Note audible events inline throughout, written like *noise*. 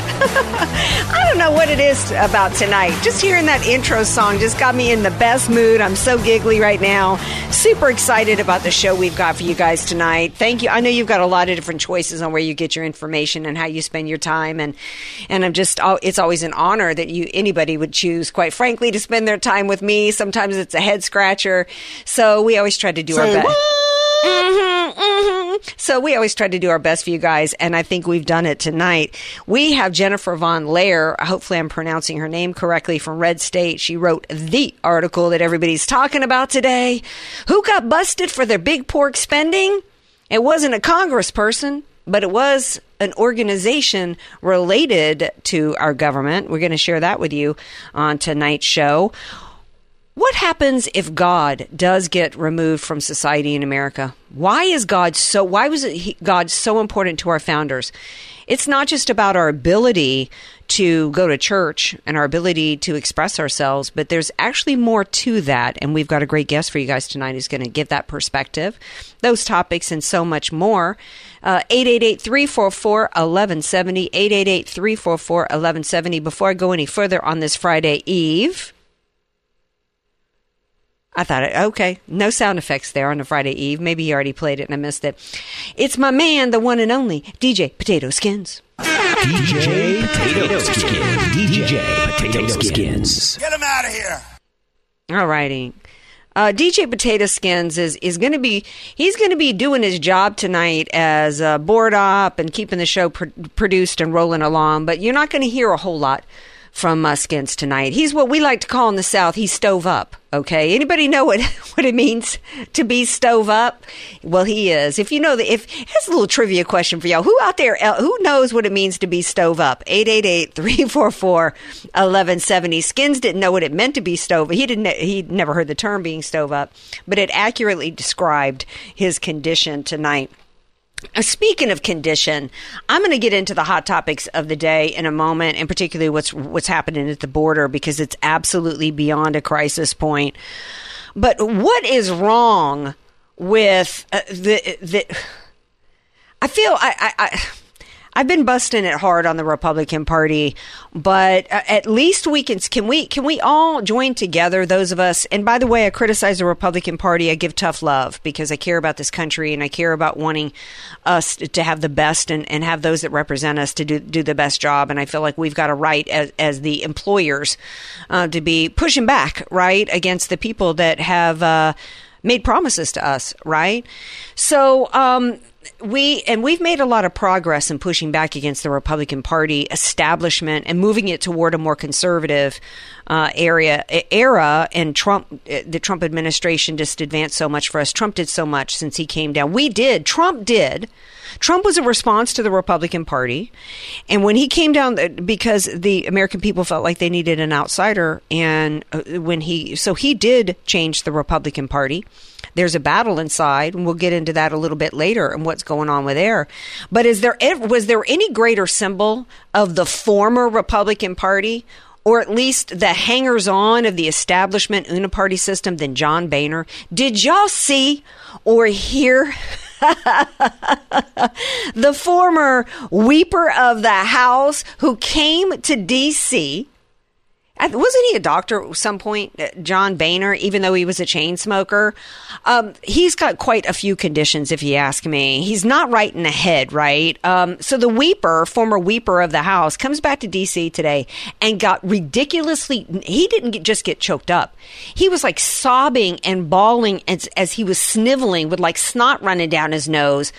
*laughs* I don't know what it is about tonight. Just hearing that intro song just got me in the best mood. I'm so giggly right now. Super excited about the show we've got for you guys tonight. Thank you. I know you've got a lot of different choices on where you get your information and how you spend your time and and I'm just it's always an honor that you anybody would choose quite frankly to spend their time with me. Sometimes it's a head scratcher. So we always try to do our best. Mm-hmm. So we always try to do our best for you guys, and I think we've done it tonight. We have Jennifer Van Laar. Hopefully, I'm pronouncing her name correctly from Red State. She wrote the article that everybody's talking about today. Who got busted for their big pork spending? It wasn't a congressperson, but it was an organization related to our government. We're going to share that with you on tonight's show. What happens if God does get removed from society in America? Why is God so why was it God so important to our founders? It's not just about our ability to go to church and our ability to express ourselves, but there's actually more to that. And we've got a great guest for you guys tonight who's going to give that perspective, those topics, and so much more. Uh, 888 344 1170. 888 344 1170. Before I go any further on this Friday Eve, I thought, okay, no sound effects there on a Friday Eve. Maybe you already played it and I missed it. It's my man, the one and only DJ Potato Skins. DJ Potato Skins. DJ Potato Skins. Get him out of here. All righty. Uh, DJ Potato Skins is, is going to be he's going to be doing his job tonight as uh, board op and keeping the show pr- produced and rolling along. But you're not going to hear a whole lot from uh, Skins tonight. He's what we like to call in the South. He's stove up. Okay. Anybody know what *laughs* what it means to be stove up? Well, he is. If you know the if here's a little trivia question for y'all. Who out there who knows what it means to be stove up? 888-344-1170. Skins didn't know what it meant to be stove. He didn't he'd never heard the term being stove up, but it accurately described his condition tonight. Uh, Speaking of condition, I'm going to get into the hot topics of the day in a moment, and particularly what's what's happening at the border because it's absolutely beyond a crisis point. But what is wrong with uh, the the? I feel I, I, I I've been busting it hard on the Republican Party, but uh, at least we can can we can we all join together those of us? And by the way I criticize the Republican Party. I give tough love because I care about this country and I care about wanting us to have the best and, and have those that represent us to do do the best job. And I feel like we've got a right as, as the employers uh, to be pushing back right against the people that have uh, made promises to us right? So um we and we've made a lot of progress in pushing back against the Republican Party establishment and moving it toward a more conservative uh, area era. And Trump, eh, the Trump administration, just advanced so much for us. Trump did so much since he came down. We did. Trump did. Trump was a response to the Republican Party, and when he came down, eh, because the American people felt like they needed an outsider, and uh, when he so he did change the Republican Party there's a battle inside, and we'll get into that a little bit later and what's going on with there. But is there was there any greater symbol of the former Republican Party? Or at least the hangers on of the establishment uniparty system than John Boehner. Did y'all see or hear *laughs* the former Weeper of the House who came to D.C. Wasn't he a doctor at some point, uh, John Boehner, even though he was a chain smoker? Um, he's got quite a few conditions, if you ask me. He's not right in the head, right? Um, so the Weeper, former Weeper of the House, comes back to D.C. today and got ridiculously, he didn't get, just get choked up. He was like sobbing and bawling as, as he was sniveling with like snot running down his nose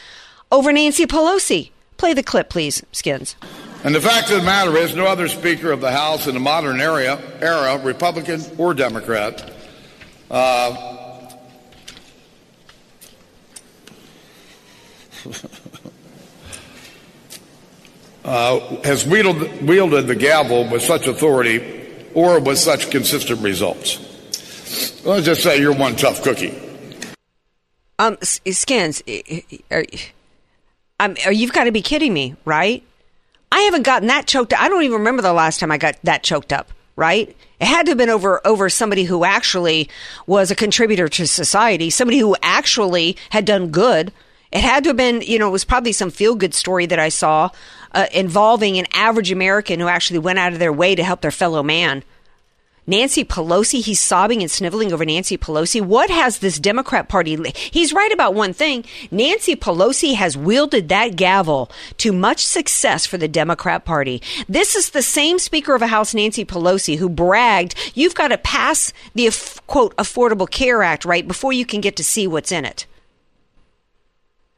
over Nancy Pelosi. Play the clip, please, Skins. And the fact of the matter is, no other Speaker of the House in the modern era, era Republican or Democrat, uh, uh, has wielded, wielded the gavel with such authority or with such consistent results. Let's just say you're one tough cookie. Um, Skins, are, um, you've got to be kidding me, right? I haven't gotten that choked. I don't even remember the last time I got that choked up, right? It had to have been over over somebody who actually was a contributor to society, somebody who actually had done good. It had to have been, you know, it was probably some feel good story that I saw uh, involving an average American who actually went out of their way to help their fellow man. Nancy Pelosi, he's sobbing and sniveling over Nancy Pelosi. What has this Democrat Party? He's right about one thing. Nancy Pelosi has wielded that gavel to much success for the Democrat Party. This is the same Speaker of the House, Nancy Pelosi, who bragged, you've got to pass the, quote, Affordable Care Act, right, before you can get to see what's in it.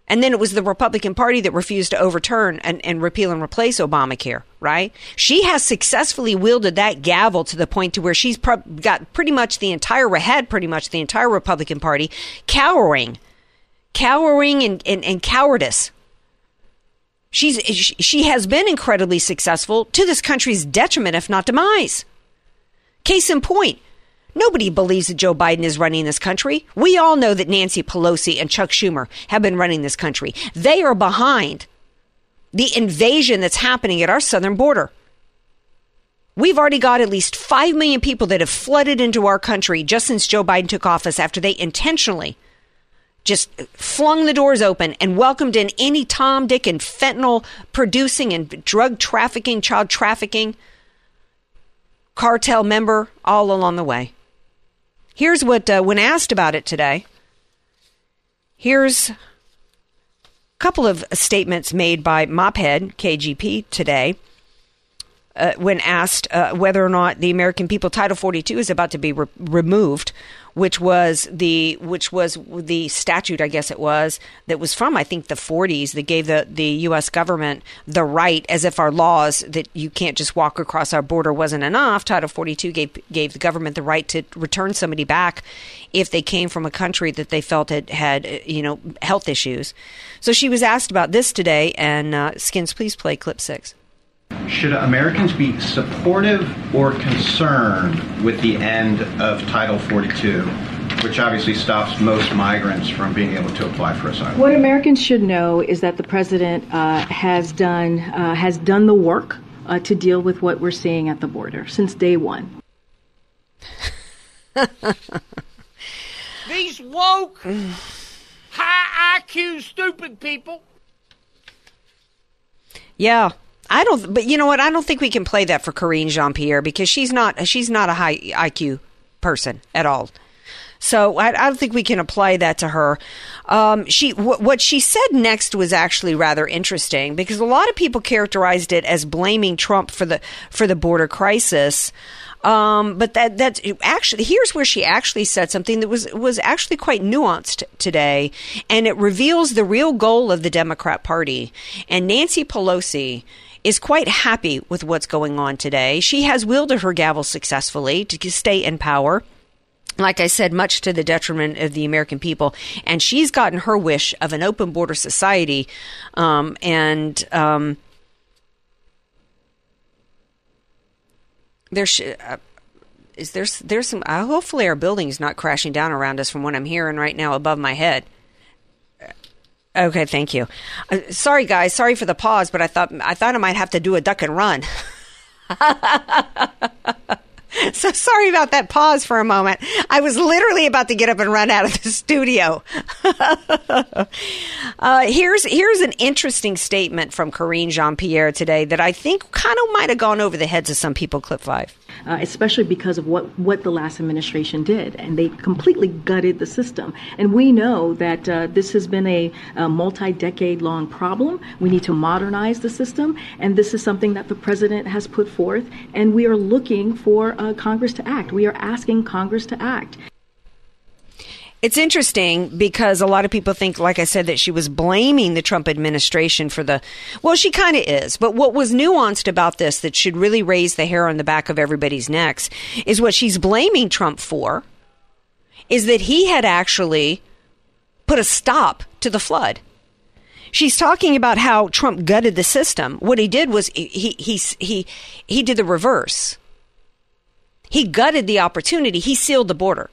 And then it was the Republican Party that refused to overturn and, and, repeal and replace Obamacare, right? She has successfully wielded that gavel to the point to where she's pro- got pretty much the entire, had pretty much the entire Republican Party cowering, cowering and, and, and cowardice. She's, she has been incredibly successful to this country's detriment, if not demise. Case in point, Nobody believes that Joe Biden is running this country. We all know that Nancy Pelosi and Chuck Schumer have been running this country. They are behind the invasion that's happening at our southern border. We've already got at least 5 million people that have flooded into our country just since Joe Biden took office after they intentionally just flung the doors open and welcomed in any Tom, Dick, and fentanyl producing and drug trafficking, child trafficking cartel member all along the way. Here's what, uh, when asked about it today, here's a couple of statements made by Mophead KJP today. Uh, when asked uh, whether or not the American People Title 42 is about to be re- removed, which was the which was the statute, I guess it was that was from I think the 40s that gave the the U.S. government the right, as if our laws that you can't just walk across our border wasn't enough. Title 42 gave gave the government the right to return somebody back if they came from a country that they felt had had you know health issues. So she was asked about this today, and uh, Skins, please play clip six. Should Americans be supportive or concerned with the end of Title 42, which obviously stops most migrants from being able to apply for asylum? What Americans should know is that the president uh, has done uh, has done the work uh, to deal with what we're seeing at the border since day one. *laughs* These woke, high IQ, stupid people. Yeah, I don't, but you know what? I don't think we can play that for Karine Jean Pierre because she's not she's not a high IQ person at all. So I, I don't think we can apply that to her. Um, she what she said next was actually rather interesting because a lot of people characterized it as blaming Trump for the for the border crisis. Um, but that that's actually here's where she actually said something that was was actually quite nuanced today, and it reveals the real goal of the Democrat Party and Nancy Pelosi is quite happy with what's going on today. She has wielded her gavel successfully to stay in power. Like I said, much to the detriment of the American people. And she's gotten her wish of an open border society. Um, and um. Uh, is there's there's some uh, hopefully our building's not crashing down around us from what I'm hearing right now above my head. Okay, thank you. Uh, sorry, guys. Sorry for the pause, but I thought I thought I might have to do a duck and run. *laughs* *laughs* so sorry about that pause for a moment. I was literally about to get up and run out of the *laughs* studio. *laughs* uh, here's here's an interesting statement from Karine Jean Pierre today that I think kind of might have gone over the heads of some people. Clip five uh, especially because of what, what the last administration did. And they completely gutted the system. And we know that uh, this has been a, a multi decade long problem. We need to modernize the system. And this is something that the president has put forth. And we are looking for uh, Congress to act. We are asking Congress to act. It's interesting because a lot of people think, like I said, that she was blaming the Trump administration for the. Well, she kind of is. But what was nuanced about this that should really raise the hair on the back of everybody's necks is what she's blaming Trump for is that he had actually put a stop to the flood. She's talking about how Trump gutted the system. What he did was he he he he did the reverse. He gutted the opportunity. He sealed the border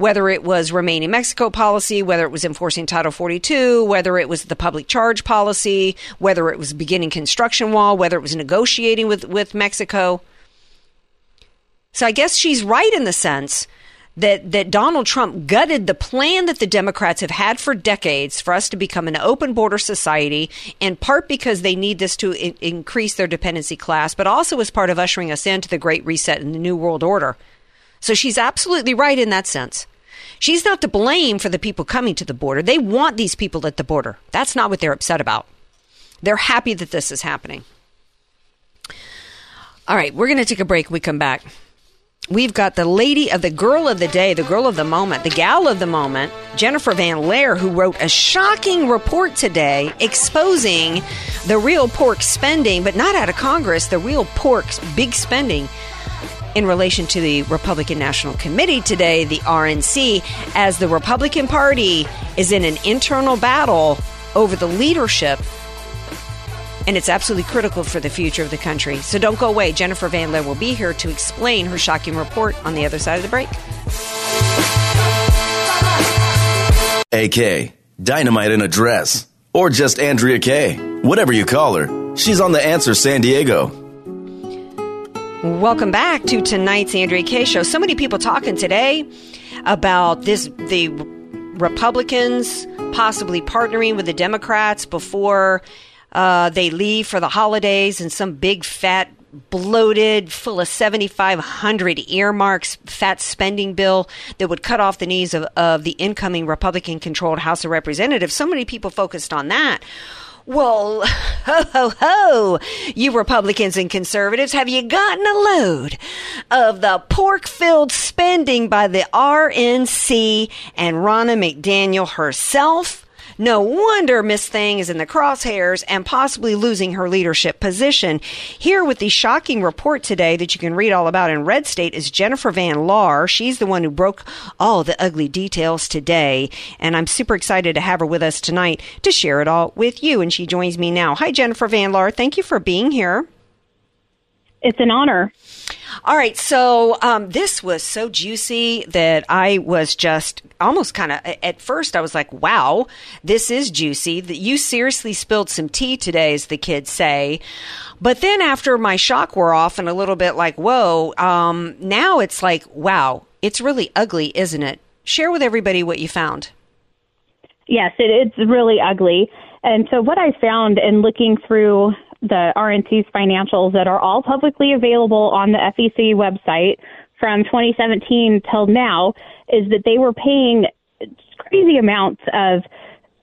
whether it was remain in Mexico policy, whether it was enforcing Title 42, whether it was the public charge policy, whether it was beginning construction wall, whether it was negotiating with, with Mexico. So I guess she's right in the sense that, that Donald Trump gutted the plan that the Democrats have had for decades for us to become an open border society, in part because they need this to increase their dependency class, but also as part of ushering us into the Great Reset and the New World Order. So she's absolutely right in that sense. She's not to blame for the people coming to the border. They want these people at the border. That's not what they're upset about. They're happy that this is happening. All right, we're going to take a break. We come back. We've got the lady of the girl of the day, the girl of the moment, the gal of the moment, Jennifer Van Laar, who wrote a shocking report today exposing the real pork spending, but not out of Congress, the real pork's big spending in relation to the Republican National Committee today, the RNC, as the Republican Party is in an internal battle over the leadership. And it's absolutely critical for the future of the country. So don't go away. Jennifer Van Laar will be here to explain her shocking report on the other side of the break. AK, dynamite in a dress, or just Andrea Kaye, whatever you call her. She's on the answer San Diego. Welcome back to tonight's Andrea Kaye show. So many people talking today about this the Republicans possibly partnering with the Democrats before uh, they leave for the holidays and some big fat bloated, full of 7,500 earmarks, fat spending bill that would cut off the knees of, of the incoming Republican controlled House of Representatives. So many people focused on that. Well, *laughs* ho, ho, ho, you Republicans and conservatives, have you gotten a load of the pork filled spending by the RNC and Ronna McDaniel herself? No wonder Miss Thing is in the crosshairs and possibly losing her leadership position. Here with the shocking report today that you can read all about in Red State is Jennifer Van Laar. She's the one who broke all the ugly details today, and I'm super excited to have her with us tonight to share it all with you. And she joins me now. Hi, Jennifer Van Laar. Thank you for being here. It's an honor. All right, so um, this was so juicy that I was just almost kind of at first I was like, "Wow, this is juicy." That you seriously spilled some tea today, as the kids say. But then after my shock wore off and a little bit like, "Whoa," um, now it's like, "Wow, it's really ugly, isn't it?" Share with everybody what you found. Yes, it, it's really ugly. And so what I found in looking through the RNC's financials that are all publicly available on the FEC website from 2017 till now is that they were paying crazy amounts of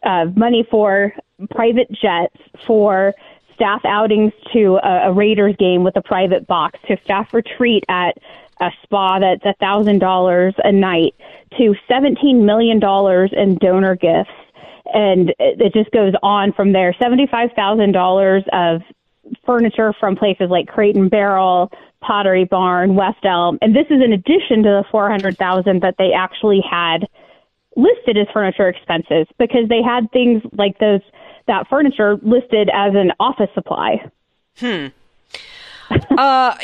uh, money for private jets, for staff outings to a, a Raiders game with a private box, to staff retreat at a spa that's a thousand dollars a night, to seventeen million dollars in donor gifts and it just goes on from there. Seventy-five thousand dollars of furniture from places like Crate and Barrel, Pottery Barn, West Elm, and this is in addition to the four hundred thousand that they actually had listed as furniture expenses because they had things like those that furniture listed as an office supply. Hmm. *laughs* uh,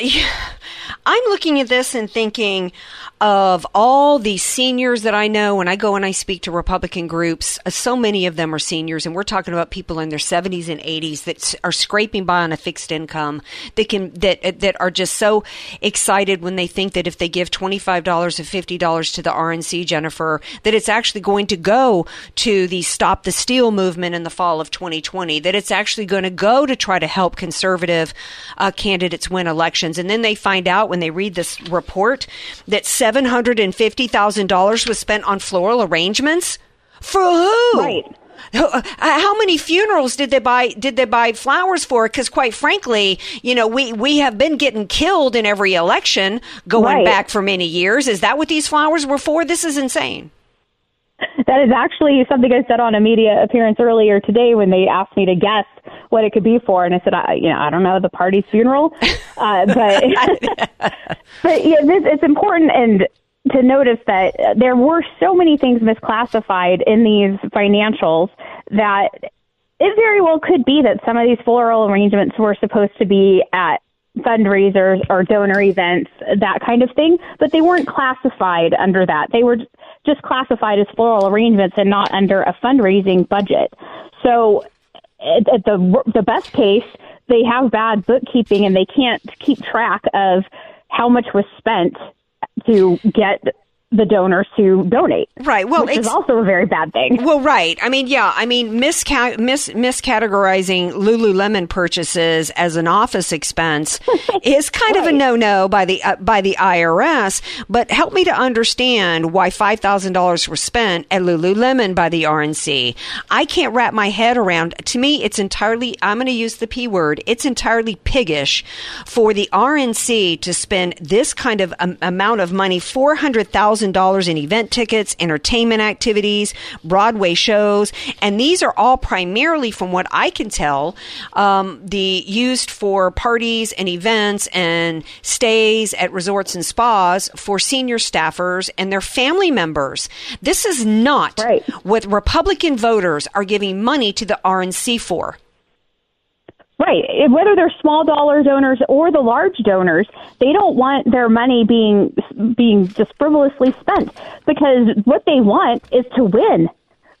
I'm looking at this and thinking of all the seniors that I know when I go and I speak to Republican groups. uh, So many of them are seniors, and we're talking about people in their 70s and 80s that are scraping by on a fixed income. That can that uh, that are just so excited when they think that if they give twenty five dollars or fifty dollars to the RNC, Jennifer, that it's actually going to go to the Stop the Steal movement in the fall of 2020. That it's actually going to go to try to help conservative uh, candidates win elections, and then they find out when they read this report that seven hundred and fifty thousand dollars was spent on floral arrangements for who? Right. Uh, How many funerals did they buy? Did they buy flowers for? Because quite frankly, you know, we we have been getting killed in every election going Right. back for many years. Is that what these flowers were for? This is insane. That is actually something I said on a media appearance earlier today when they asked me to guess what it could be for, and I said, I, you know, I don't know, the party's funeral, *laughs* uh, but *laughs* but yeah, this, it's important and to notice that there were so many things misclassified in these financials that it very well could be that some of these floral arrangements were supposed to be at fundraisers or donor events, that kind of thing, but they weren't classified under that. They were just classified as floral arrangements and not under a fundraising budget. So, at, at the the best case, they have bad bookkeeping and they can't keep track of how much was spent to get the donors to donate. Right. Well, it's- also a very bad thing. Well, right. I mean, yeah. I mean, misca- mis- miscategorizing Lululemon purchases as an office expense *laughs* is kind of a no-no by the uh, by the IRS. But help me to understand why five thousand dollars were spent at Lululemon by the RNC. I can't wrap my head around. To me, it's entirely. I'm going to use the p word. It's entirely piggish for the RNC to spend this kind of um, amount of money, four hundred thousand dollars in event tickets, entertainment activities, Broadway shows, and these are all primarily, from what I can tell, um, the used for parties and events and stays at resorts and spas for senior staffers and their family members. This is not what Republican voters are giving money to the RNC for. Right. Whether they're small dollar donors or the large donors, they don't want their money being being just frivolously spent because what they want is to win.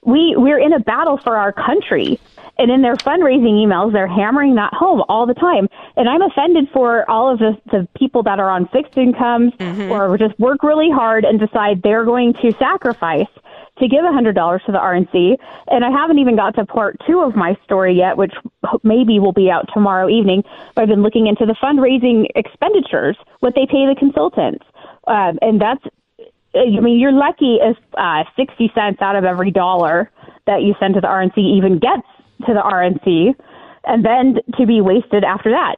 We we're in a battle for our country. And in their fundraising emails, they're hammering that home all the time. And I'm offended for all of the, the people that are on fixed incomes mm-hmm. or just work really hard and decide they're going to sacrifice to give $100 to the RNC. And I haven't even got to part two of my story yet, which maybe will be out tomorrow evening. But I've been looking into the fundraising expenditures, what they pay the consultants. Um, and that's, I mean, you're lucky if uh, 60 cents out of every dollar that you send to the RNC even gets to the RNC, and then to be wasted after that.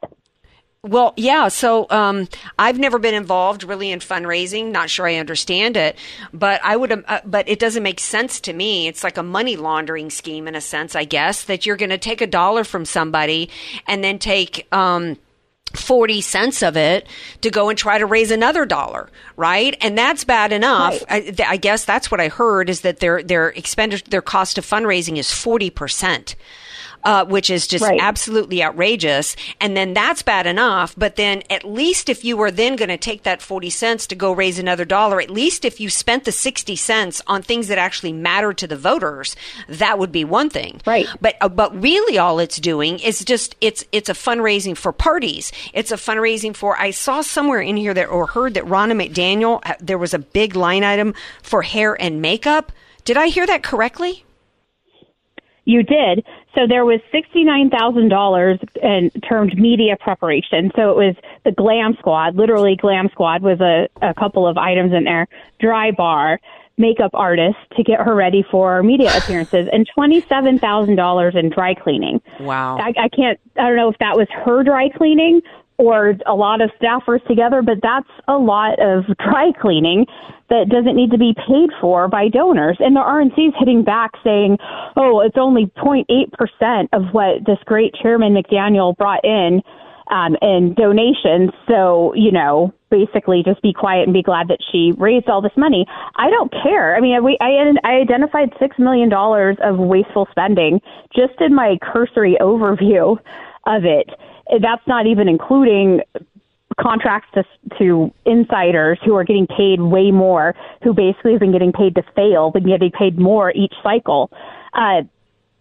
Well, yeah. So um, I've never been involved really in fundraising. Not sure I understand it, but I would. Uh, but it doesn't make sense to me. It's like a money laundering scheme in a sense, I guess, that you're going to take a dollar from somebody and then take. Um, 40 cents of it to go and try to raise another dollar, right? And that's bad enough. I, I guess that's what I heard is that their their expenditure their cost of fundraising is 40% uh, which is just Right. absolutely outrageous. And then that's bad enough. But then at least if you were then going to take that 40 cents to go raise another dollar, at least if you spent the 60 cents on things that actually matter to the voters, that would be one thing. Right. But, uh, but really all it's doing is just, it's, it's a fundraising for parties. It's a fundraising for, I saw somewhere in here that, or heard that Ronna McDaniel, uh, there was a big line item for hair and makeup. Did I hear that correctly? You did. So there was sixty-nine thousand dollars in termed media preparation. So it was the Glam Squad. Literally, Glam Squad was a, a couple of items in there. Dry bar, makeup artist to get her ready for media *sighs* appearances, and twenty-seven thousand dollars in dry cleaning. Wow. I, I can't. I don't know if that was her dry cleaning or a lot of staffers together, but that's a lot of *laughs* dry cleaning that doesn't need to be paid for by donors. And the RNC is hitting back saying, oh, it's only 0.8% of what this great chairman McDaniel brought in um, in donations. So, you know, basically just be quiet and be glad that she raised all this money. I don't care. I mean, I, I, I identified $6 million of wasteful spending just in my cursory *laughs* overview of it. That's not even including contracts to to insiders who are getting paid way more, who basically have been getting paid to fail, but getting paid more each cycle. Uh,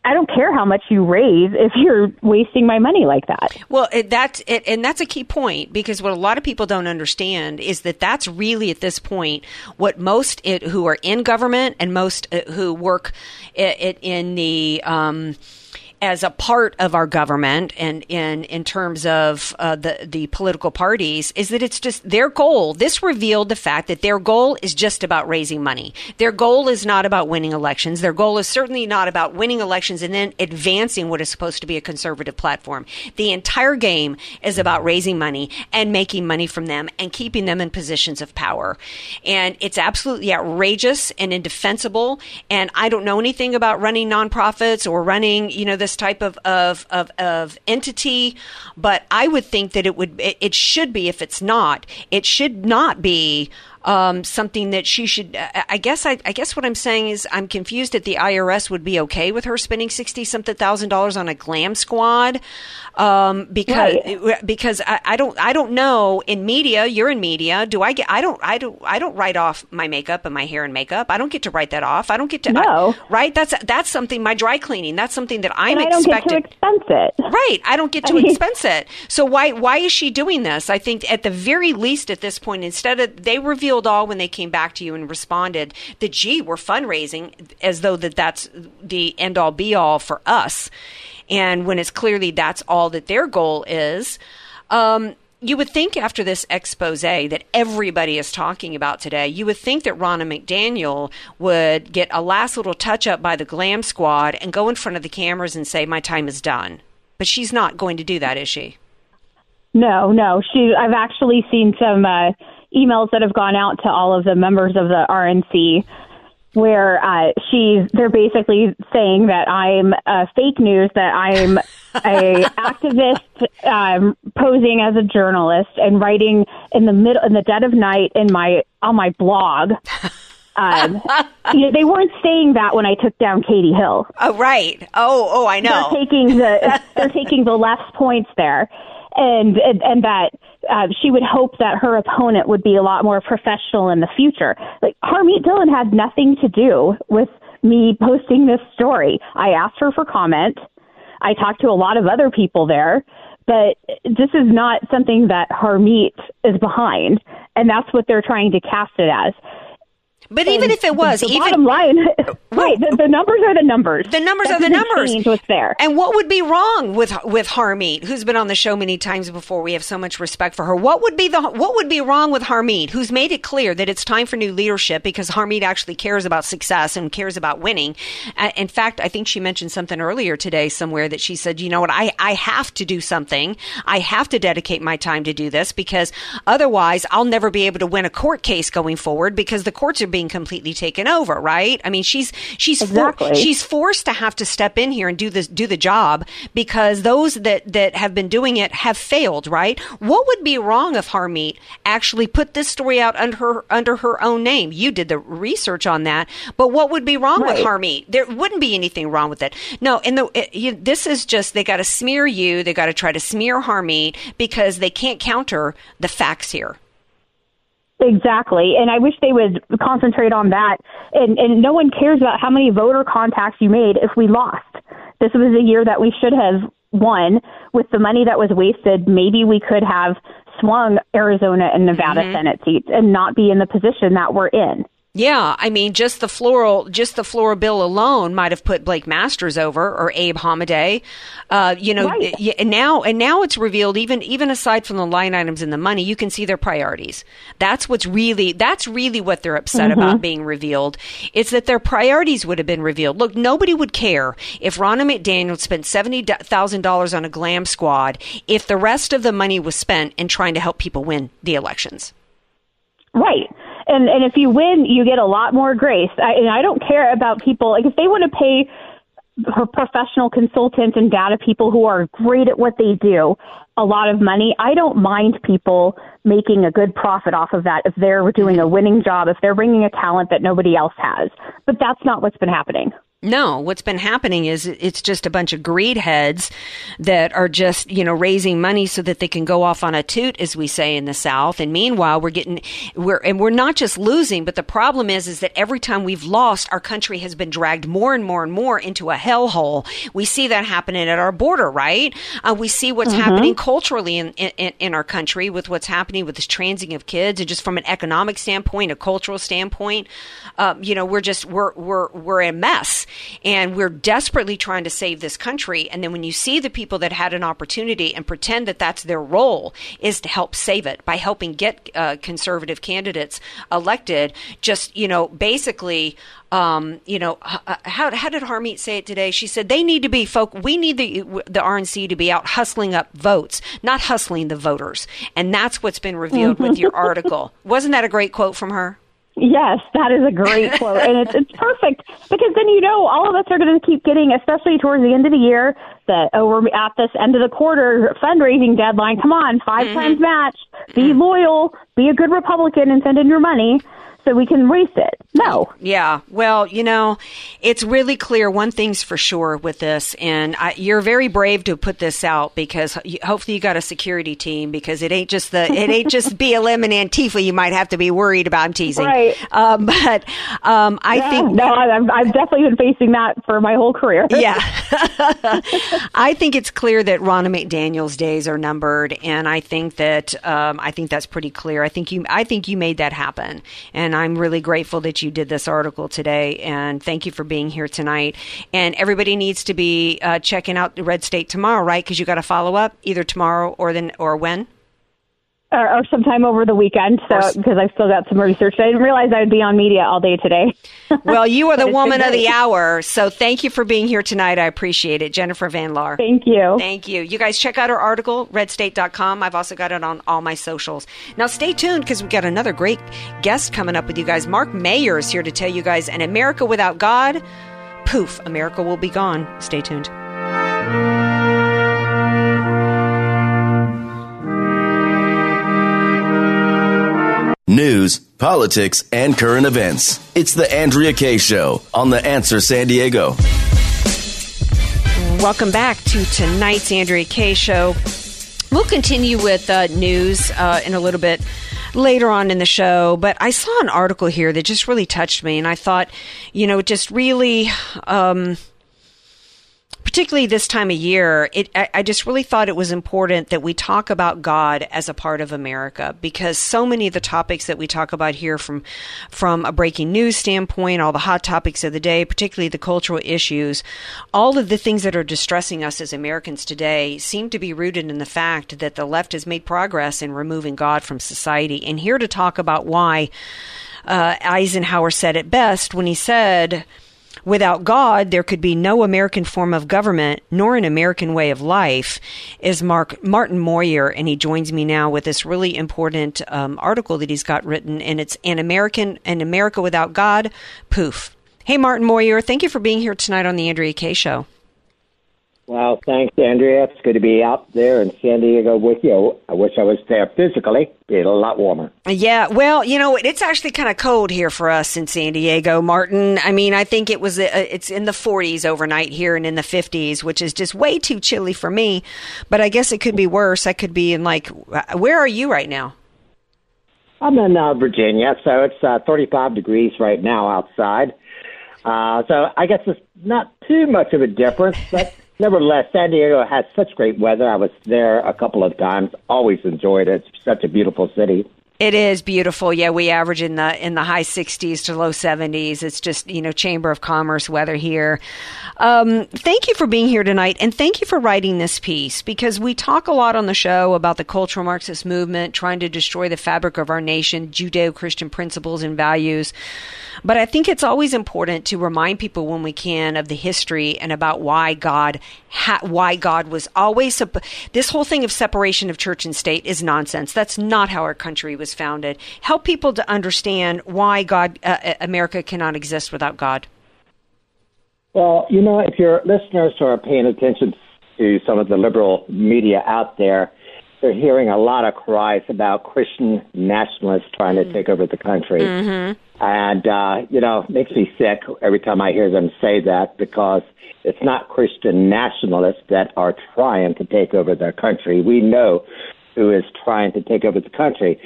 I don't care how much you raise if you're wasting my money like that. Well, that's it, and that's a key point because what a lot of people don't understand is that that's really at this point what most it, who are in government and most uh, who work it, in the um, as a part of our government and in in terms of uh, the the political parties is that it's just their goal. This revealed the fact that their goal is just about raising money. Their goal is not about winning elections. Their goal is certainly not about winning elections and then advancing what is supposed to be a conservative platform. The entire game is about raising money and making money from them and keeping them in positions of power. And it's absolutely outrageous and indefensible. And I don't know anything about running nonprofits or running, you know, the type of, of, of, of entity, but I would think that it would, it, it should be, if it's not, it should not be um, something that she should. I guess I, I, guess what I'm saying is I'm confused that the IRS would be okay with her spending sixty something thousand dollars on a glam squad um, because right. because I, I, don't I don't know in media you're in media do I get I don't I don't I don't write off my makeup and my hair and makeup I don't get to write that off I don't get to no. I, right that's that's something my dry cleaning that's something that I'm and I don't expected get to expense it right I don't get to expense it so why why is she doing this I think at the very least at this point instead of they reveal revealed all when they came back to you and responded that, gee, we're fundraising as though that that's the end all be all for us. And when it's clearly that's all that their goal is. Um, you would think after this expose that everybody is talking about today, you would think that Ronna McDaniel would get a last little touch up by the glam squad and go in front of the cameras and say, My time is done. But she's not going to do that, is she? No, no. She I've actually seen some uh, emails that have gone out to all of the members of the RNC where uh, she's they're basically saying that I'm uh, fake news, that I'm a *laughs* activist um, posing as a journalist and writing in the middle in the dead of night in my on my blog. Um, you know, they weren't saying that when I took down Katie Hill. Oh, right. Oh, oh, I know. They're taking the they're *laughs* taking the left points there, and and, and that uh, she would hope that her opponent would be a lot more professional in the future. Like Harmeet Dillon had nothing to do with me posting this story. I asked her for comment. I talked to a lot of other people there, but this is not something that Harmeet is behind, and that's what they're trying to cast it as. But even if it was, the, the even bottom line, *laughs* right? The, the, numbers are the numbers. The numbers that are the numbers. Change what's there. And what would be wrong with with Harmeet, who's been on the show many times before? We have so much respect for her. What would be the what would be wrong with Harmeet, who's made it clear that it's time for new leadership because Harmeet actually cares about success and cares about winning. Uh, in fact, I think she mentioned something earlier today somewhere that she said, you know what, I I have to do something. I have to dedicate my time to do this because otherwise I'll never be able to win a court case going forward because the courts being completely taken taken over, right? I mean, she's she's exactly. for, she's forced to have to step in here and do this do the job because those that that have been doing it have failed, right? What would be wrong if Harmeet actually put this story out under her under her own name? You did the research on that, but what would be wrong right. with Harmeet? There wouldn't be anything wrong with it. No, and the it, you, this is just they got to smear you. They got to try to smear Harmeet because they can't counter the facts here. Exactly. And I wish they would concentrate on that. And, and no one cares about how many voter contacts you made if we lost. This was a year that we should have won. With the money that was wasted, maybe we could have swung Arizona and Nevada mm-hmm. Senate seats and not be in the position that we're in. Yeah, I mean, just the floral, just the floral bill alone might have put Blake Masters over or Abe Hamadeh. Uh, you know, right. and now and now it's revealed even even aside from the line items and the money, you can see their priorities. That's what's really that's really what they're upset mm-hmm. about being revealed. It's that their priorities would have been revealed. Look, nobody would care if Ronna McDaniel spent seventy thousand dollars on a glam squad if the rest of the money was spent in trying to help people win the elections. Right and and if you win, you get a lot more grace. I, and I don't care about people like if they want to pay her professional consultants and data people who are great at what they do a lot of money. I don't mind people making a good profit off of that if they're doing a winning job, if they're bringing a talent that nobody else has. But that's not what's been happening. No, what's been happening is it's just a bunch of greed heads that are just, you know, raising money so that they can go off on a toot, as we say in the South. And meanwhile, we're getting, we're, and we're not just losing, but the problem is, is that every time we've lost, our country has been dragged more and more and more into a hellhole. We see that happening at our border, right? Uh, we see what's Mhm. happening culturally in, in, in our country with what's happening with this transing of kids and just from an economic standpoint, a cultural standpoint. Um, you know, we're just, we're, we're, we're a mess and we're desperately trying to save this country. And then when you see the people that had an opportunity and pretend that that's their role is to help save it by helping get uh, conservative candidates elected, just, you know, basically, um, you know, how, how did Harmeet say it today? She said they need to be folk. We need the the RNC to be out hustling up votes, not hustling the voters, and that's what's been revealed with your *laughs* article. Wasn't that a great quote from her? Yes, that is a great *laughs* quote, and it's it's perfect because then you know all of us are going to keep getting, especially towards the end of the year, that oh we're at this end of the quarter fundraising deadline. Come on, 5 mm-hmm. times match. Be mm-hmm. loyal. Be a good Republican and send in your money so we can waste it. No. Yeah. Well, you know, it's really clear. One thing's for sure with this, and I, you're very brave to put this out because you- hopefully you got a security team because it ain't just the it ain't just *laughs* BLM and Antifa. You might have to be worried about. I'm teasing, Right. Um, but um, I Yeah, think no, I've, I've definitely been facing that for my whole career. *laughs* Yeah. *laughs* I think it's clear that Ronna McDaniel's days are numbered, and I think that um, I think that's pretty clear. I think you I think you made that happen, and I'm really grateful that you did this article today. And thank you for being here tonight. And everybody needs to be uh, checking out the Red State tomorrow, right? Because you got to follow up either tomorrow or then or when. Or, or sometime over the weekend. So because I've still got some research, I didn't realize I would be on media all day today. *laughs* Well, you are the But it's been woman of the hour, so thank you for being here tonight. I appreciate it, Jennifer Van Laar. Thank you. Thank you. You guys check out our article, redstate.com. I've also got it on all my socials. Now, stay tuned because we've got another great guest coming up with you guys. Mark Mayer is here to tell you guys an America without God, poof, America will be gone. Stay tuned. News, politics, and current events. It's the Andrea Kaye Show on The Answer San Diego. Welcome back to tonight's Andrea Kaye Show. We'll continue with uh, news uh, in a little bit later on in the show, but I saw an article here that just really touched me, and I thought, you know, just really. Um, particularly this time of year, it, I, I just really thought it was important that we talk about God as a part of America because so many of the topics that we talk about here, from from a breaking news standpoint, all the hot topics of the day, particularly the cultural issues, all of the things that are distressing us as Americans today, seem to be rooted in the fact that the left has made progress in removing God from society. And here to talk about why uh, Eisenhower said it best when he said. Without God, there could be no American form of government nor an American way of life, is Mark Martin Mawyer, and he joins me now with this really important um, article that he's got written, and it's an American an America without God, poof. Hey, Martin Mawyer, thank you for being here tonight on the Andrea Kaye Show. Well, thanks, Andrea. It's good to be out there in San Diego with you. I wish I was there physically. It's a lot warmer. Yeah, well, you know, it's actually kind of cold here for us in San Diego, Martin. I mean, I think it was uh, it's in the 40s overnight here and in the 50s, which is just way too chilly for me. But I guess it could be worse. I could be in like where are you right now? I'm in uh, Virginia, so it's uh, 35 degrees right now outside. Uh, so I guess it's not too much of a difference, but nevertheless, San Diego has such great weather. I was there a couple of times. Always enjoyed it. It's such a beautiful city. It is beautiful. Yeah, we average in the in the high 60s to low 70s. It's just you know Chamber of Commerce weather here. Um, thank you for being here tonight, and thank you for writing this piece because we talk a lot on the show about the cultural Marxist movement trying to destroy the fabric of our nation, Judeo-Christian principles and values. But I think it's always important to remind people when we can of the history and about why God, ha- why God was always. This whole thing of separation of church and state is nonsense. That's not how our country was founded. Help people to understand why God, uh, America cannot exist without God. Well, you know, if your listeners are paying attention to some of the liberal media out there, they're hearing a lot of cries about Christian nationalists trying to take over the country. Mm-hmm. And, uh, you know, it makes me sick every time I hear them say that because it's not Christian nationalists that are trying to take over their country. We know who is trying to take over the country.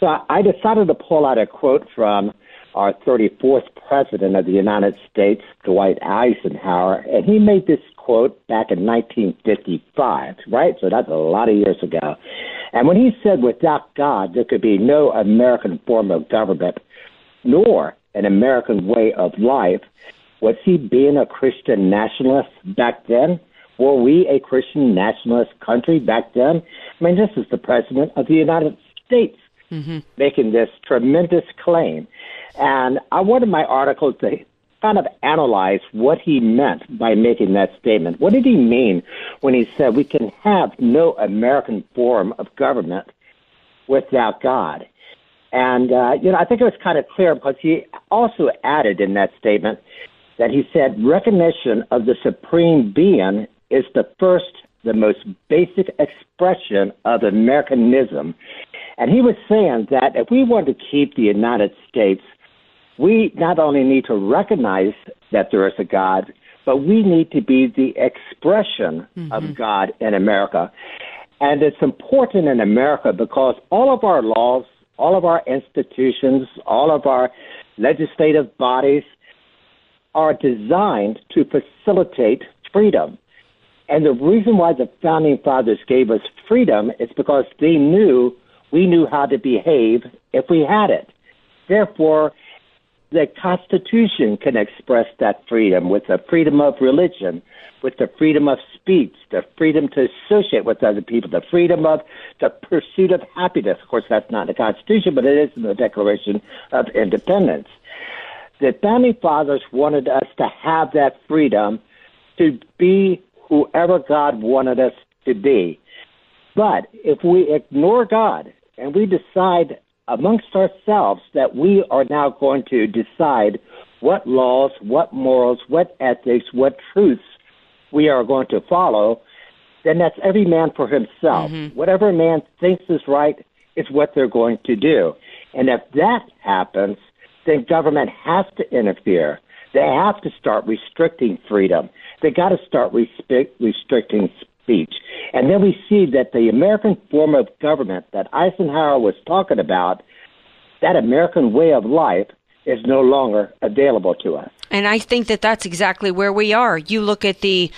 So I, decided to pull out a quote from our 34th president of the United States, Dwight Eisenhower, and he made this quote back in 1955, right? So that's a lot of years ago. And when he said, without God, there could be no American form of government, nor an American way of life, was he being a Christian nationalist back then? Were we a Christian nationalist country back then? I mean, this is the President of the United States Mm-hmm. making this tremendous claim. And I wanted my article to kind of analyze what he meant by making that statement. What did he mean when he said we can have no American form of government without God? And, uh, you know, I think it was kind of clear because he also added in that statement that he said recognition of the supreme being is the first, the most basic expression of Americanism. And he was saying that if we want to keep the United States, we not only need to recognize that there is a God, but we need to be the expression of mm-hmm. God in America. And it's important in America because all of our laws, all of our institutions, all of our legislative bodies are designed to facilitate freedom. And the reason why the founding fathers gave us freedom is because they knew we knew how to behave if we had it. Therefore, the Constitution can express that freedom with the freedom of religion, with the freedom of speech, the freedom to associate with other people, the freedom of the pursuit of happiness. Of course, that's not in the Constitution, but it is in the Declaration of Independence. The founding fathers wanted us to have that freedom to be whoever God wanted us to be. But if we ignore God and we decide amongst ourselves that we are now going to decide what laws, what morals, what ethics, what truths we are going to follow, then that's every man for himself. Mm-hmm. Whatever man thinks is right is what they're going to do. And if that happens, then government has to interfere. They have to start restricting freedom. They got to start respe- restricting speech. And then we see that the American form of government that Eisenhower was talking about, that American way of life, is no longer available to us. And I think that that's exactly where we are. You look at the,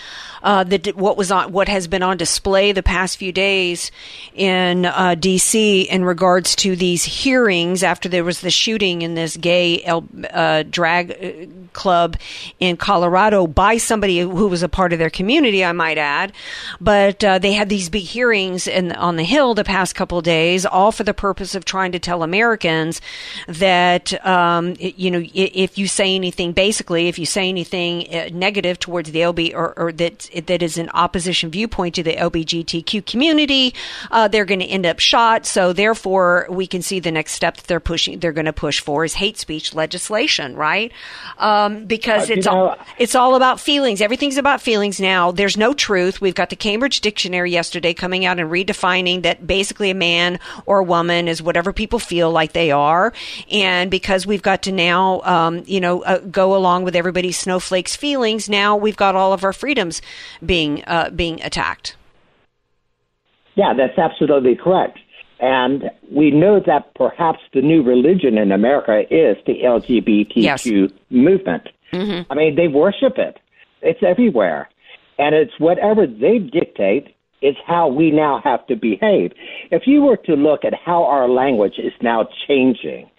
uh, the what was on what has been on display the past few days in uh, D.C. in regards to these hearings after there was the shooting in this gay uh, drag uh, club in Colorado by somebody who was a part of their community, I might add. But uh, they had these big hearings in, on the Hill the past couple of days, all for the purpose of trying to tell Americans that um, you know if you say anything basically, if you say anything uh, negative towards the LB or, or that that is an opposition viewpoint to the LBGTQ community, uh, they're going to end up shot. So therefore, we can see the next step that they're pushing, they're going to push for is hate speech legislation, right? Um, because Uh, it's all it's all about feelings. Everything's about feelings now. There's no truth. We've got the Cambridge Dictionary yesterday coming out and redefining that basically a man or a woman is whatever people feel like they are. And because we've got to now, um, you know, uh, go along with everybody's snowflakes feelings, now we've got all of our freedoms being uh, being attacked. Yeah, that's absolutely correct. And we know that perhaps the new religion in America is the LGBTQ movement. I mean, they worship it. It's everywhere. And it's whatever they dictate is how we now have to behave. If you were to look at how our language is now changing,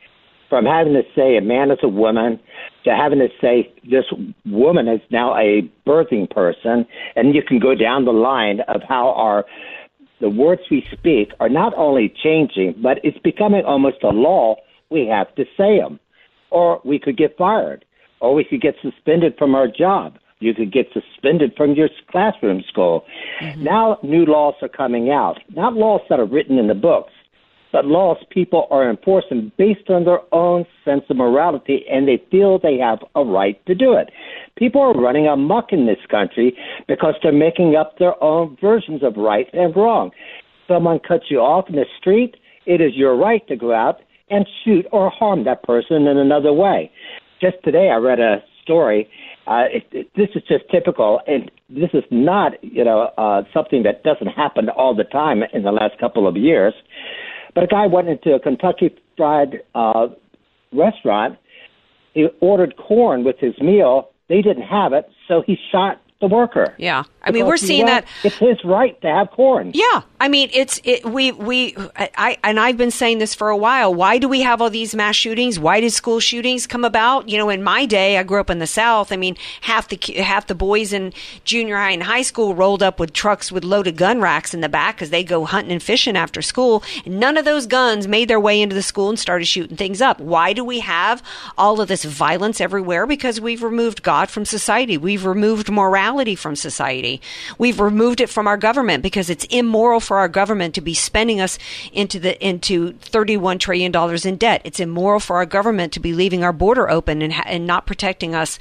from having to say a man is a woman to having to say this woman is now a birthing person, and you can go down the line of how our the words we speak are not only changing, but it's becoming almost a law. We have to say them, or we could get fired, or we could get suspended from our job. You could get suspended from your classroom school. Mm-hmm. Now, new laws are coming out, not laws that are written in the books, but laws people are enforcing based on their own sense of morality, and they feel they have a right to do it. People are running amok in this country because they're making up their own versions of right and wrong. someone cuts you off in the street, it is your right to go out and shoot or harm that person in another way. Just today, I read a story. Uh, it, it, this is just typical, and this is not, you know, uh, something that doesn't happen all the time in the last couple of years. But a guy went into a Kentucky Fried uh, restaurant. He ordered corn with his meal. They didn't have it, so he shot the worker. Yeah, I mean, Because we're seeing that. It's his right to have corn. Yeah, I mean, it's it, we we I and I've been saying this for a while. Why do we have all these mass shootings? Why did school shootings come about? You know, in my day, I grew up in the South. I mean, half the half the boys in junior high and high school rolled up with trucks with loaded gun racks in the back because they go hunting and fishing after school. And none of those guns made their way into the school and started shooting things up. Why do we have all of this violence everywhere? Because we've removed God from society. We've removed morality from society. We've removed it from our government because it's immoral for our government to be spending us into the into 31 trillion dollars in debt. It's immoral for our government to be leaving our border open and and not protecting us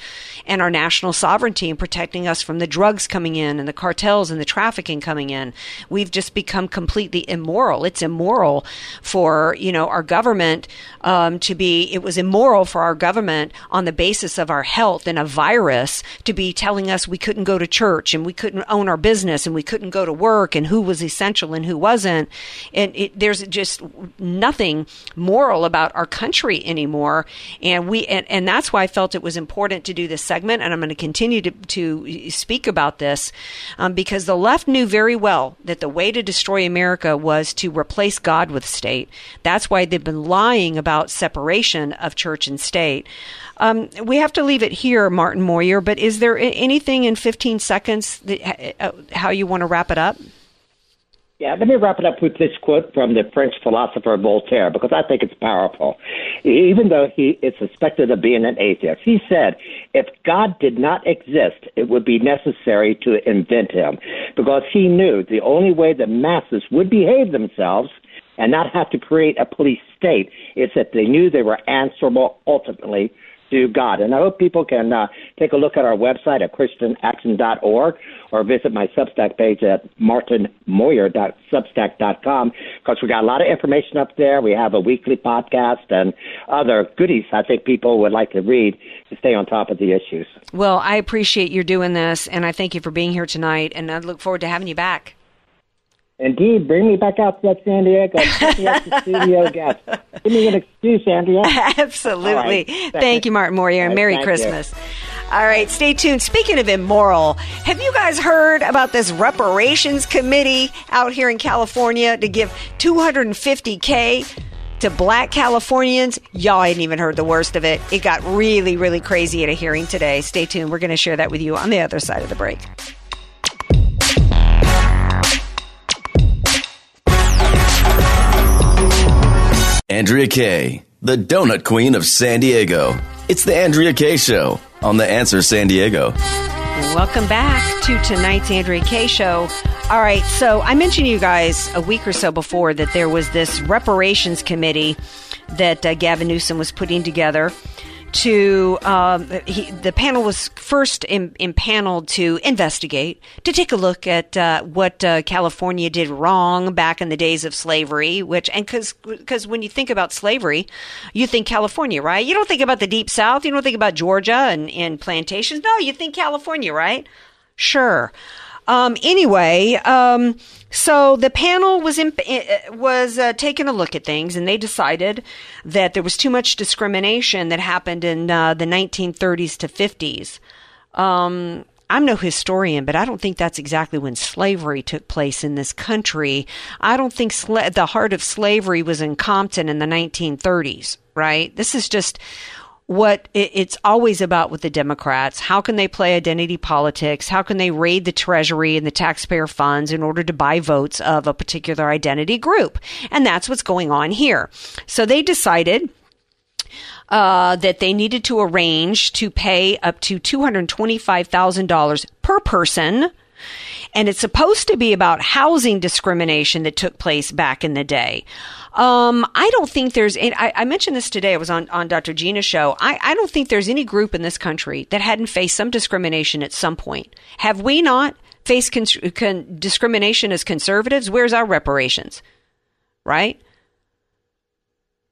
and our national sovereignty and protecting us from the drugs coming in and the cartels and the trafficking coming in. We've just become completely immoral. It's immoral for you know our government um, to be. It was immoral for our government on the basis of our health and a virus to be telling us we couldn't go to church and we couldn't own our business and we couldn't go to work and who was essential and who wasn't. And it, there's just nothing moral about our country anymore. And we and, and that's why I felt it was important to do this segment. And I'm going to continue to, to speak about this um, because the left knew very well that the way to destroy America was to replace God with state. That's why they've been lying about separation of church and state. Um, we have to leave it here, Martin Mawyer. But is there anything in 15 seconds uh, how you want to wrap it up? Yeah, let me wrap it up with this quote from the French philosopher Voltaire because I think it's powerful. Even though he is suspected of being an atheist, he said, if God did not exist, it would be necessary to invent him because he knew the only way the masses would behave themselves and not have to create a police state is that they knew they were answerable ultimately to God. And I hope people can uh, take a look at our website at christianaction.org or visit my Substack page at martinmawyer.substack.com because we got a lot of information up there. We have a weekly podcast and other goodies I think people would like to read to stay on top of the issues. Well, I appreciate you doing this, and I thank you for being here tonight, and I look forward to having you back. Indeed, bring me back out to that San Diego. Put me as the *laughs* studio guest. Give me an excuse, Andrea. *laughs* Absolutely. Right. Thank you, Martin Mawyer, and right, Merry thank Christmas. All right, stay tuned. Speaking of immoral, have you guys heard about this reparations committee out here in California to give 250K to black Californians? Y'all hadn't even heard the worst of it. It got really, really crazy at a hearing today. Stay tuned. We're going to share that with you on the other side of the break. Andrea Kaye, the donut queen of San Diego. It's the Andrea Kaye Show on The Answer San Diego. Welcome back to tonight's Andrea Kaye show. All right, so I mentioned to you guys a week or so before that there was this reparations committee that uh, Gavin Newsom was putting together to um, he, the panel was first im- impaneled to investigate to take a look at uh, what uh, California did wrong back in the days of slavery which and cuz when you think about slavery you think California right? You don't think about the deep south you don't think about Georgia and, and plantations. No you think California right? Sure um, anyway, um, so the panel was in, uh, was uh, taking a look at things, and they decided that there was too much discrimination that happened in uh, the 1930s to 50s. Um, I'm no historian, but I don't think that's exactly when slavery took place in this country. I don't think sla- the heart of slavery was in Compton in the 1930s, right? This is just what it, it's always about with the Democrats. How can they play identity politics? How can they raid the Treasury and the taxpayer funds in order to buy votes of a particular identity group? And that's what's going on here. So they decided uh, that they needed to arrange to pay up to $225,000 per person. And it's supposed to be about housing discrimination that took place back in the day. Um, I don't think there's, I, I mentioned this today, I was on, on Dr. Gina's show. I, I don't think there's any group in this country that hadn't faced some discrimination at some point. Have we not? faced con- con- discrimination as conservatives. Where's our reparations? Right?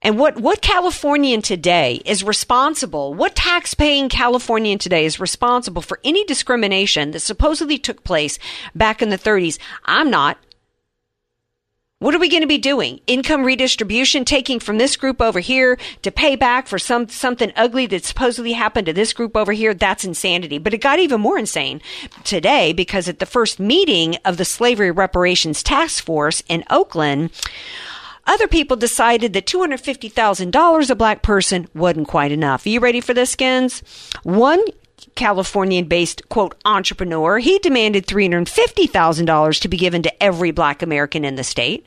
And what, what Californian today is responsible, what taxpaying Californian today is responsible for any discrimination that supposedly took place back in the 30s? I'm not. What are we going to be doing? Income redistribution, taking from this group over here to pay back for some something ugly that supposedly happened to this group over here? That's insanity. But it got even more insane today because at the first meeting of the Slavery Reparations Task Force in Oakland, other people decided that $250,000 a black person wasn't quite enough. Are you ready for this, Skins? One Californian based, quote, entrepreneur, he demanded $350,000 to be given to every black American in the state.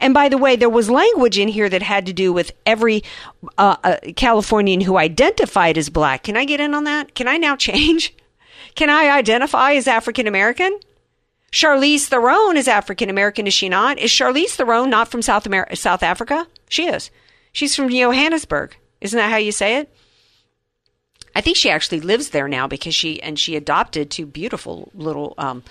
And by the way, there was language in here that had to do with every uh, uh, Californian who identified as black. Can I get in on that? Can I now *laughs* change? Can I identify as African American? Charlize Theron is African American, is she not? Is Charlize Theron not from South America, South Africa? She is. She's from Johannesburg. Isn't that how you say it? I think she actually lives there now because she and she adopted two beautiful little um,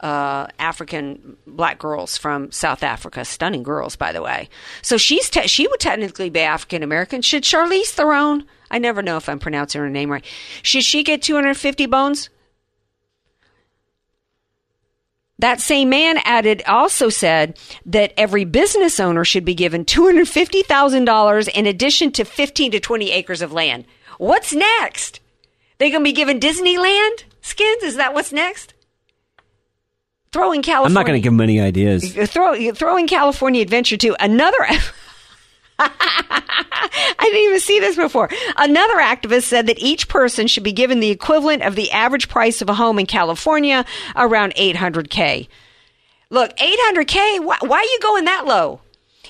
uh, African black girls from South Africa, stunning girls, by the way. So she's te- she would technically be African American. Should Charlize Theron? I never know if I'm pronouncing her name right. Should she get 250 bones? That same man added, also said that every business owner should be given $250,000 in addition to 15 to 20 acres of land. What's next? They going to be given Disneyland skins? Is that what's next? Throwing California. I'm not going to give them any ideas. Throw, throwing California Adventure to another. *laughs* *laughs* I didn't even see this before. Another activist said that each person should be given the equivalent of the average price of a home in California, around 800K. Look, 800K, why, why are you going that low?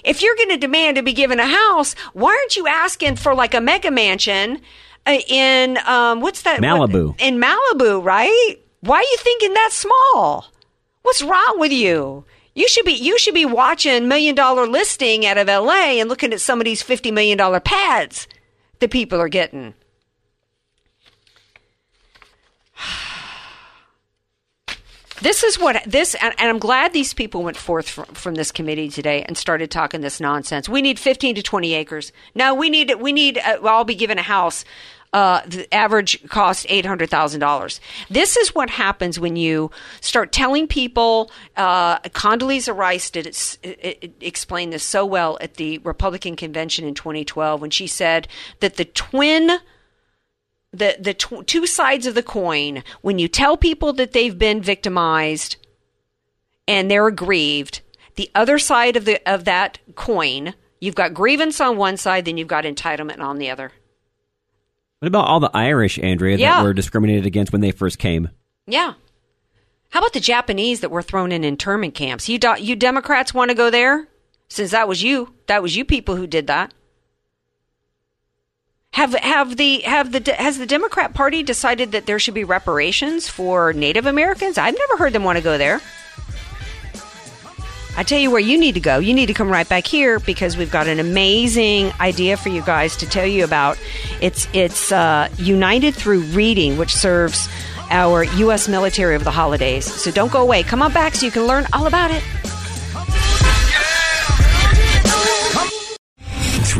If you're going to demand to be given a house, why aren't you asking for like a mega mansion uh, in, um, what's that? Malibu. In Malibu, right? Why are you thinking that small? What's wrong with you? You should be you should be watching million dollar listing out of LA and looking at some of these fifty million dollar pads that people are getting. *sighs* This is what this, and, and I'm glad these people went forth from, from, this committee today and started talking this nonsense. We need 15 to 20 acres. No, we need we need. Uh, I'll be given a house uh, the average cost eight hundred thousand dollars. This is what happens when you start telling people. Uh, Condoleezza Rice did it, it, it explain this so well at the Republican convention in 2012 when she said that the twin the the tw- two sides of the coin when you tell people that they've been victimized and they're aggrieved the other side of the of that coin you've got grievance on one side then you've got entitlement on the other what about all the Irish, Andrea, yeah. that were discriminated against when they first came? Yeah. How about the Japanese that were thrown in internment camps? You do- you Democrats want to go there? Since that was you, that was you people who did that. Have have the have the has the Democrat Party decided that there should be reparations for Native Americans? I've never heard them want to go there. I tell you where you need to go. You need to come right back here because we've got an amazing idea for you guys to tell you about. It's it's uh, United Through Reading, which serves our U.S. military over the holidays. So don't go away. Come on back so you can learn all about it.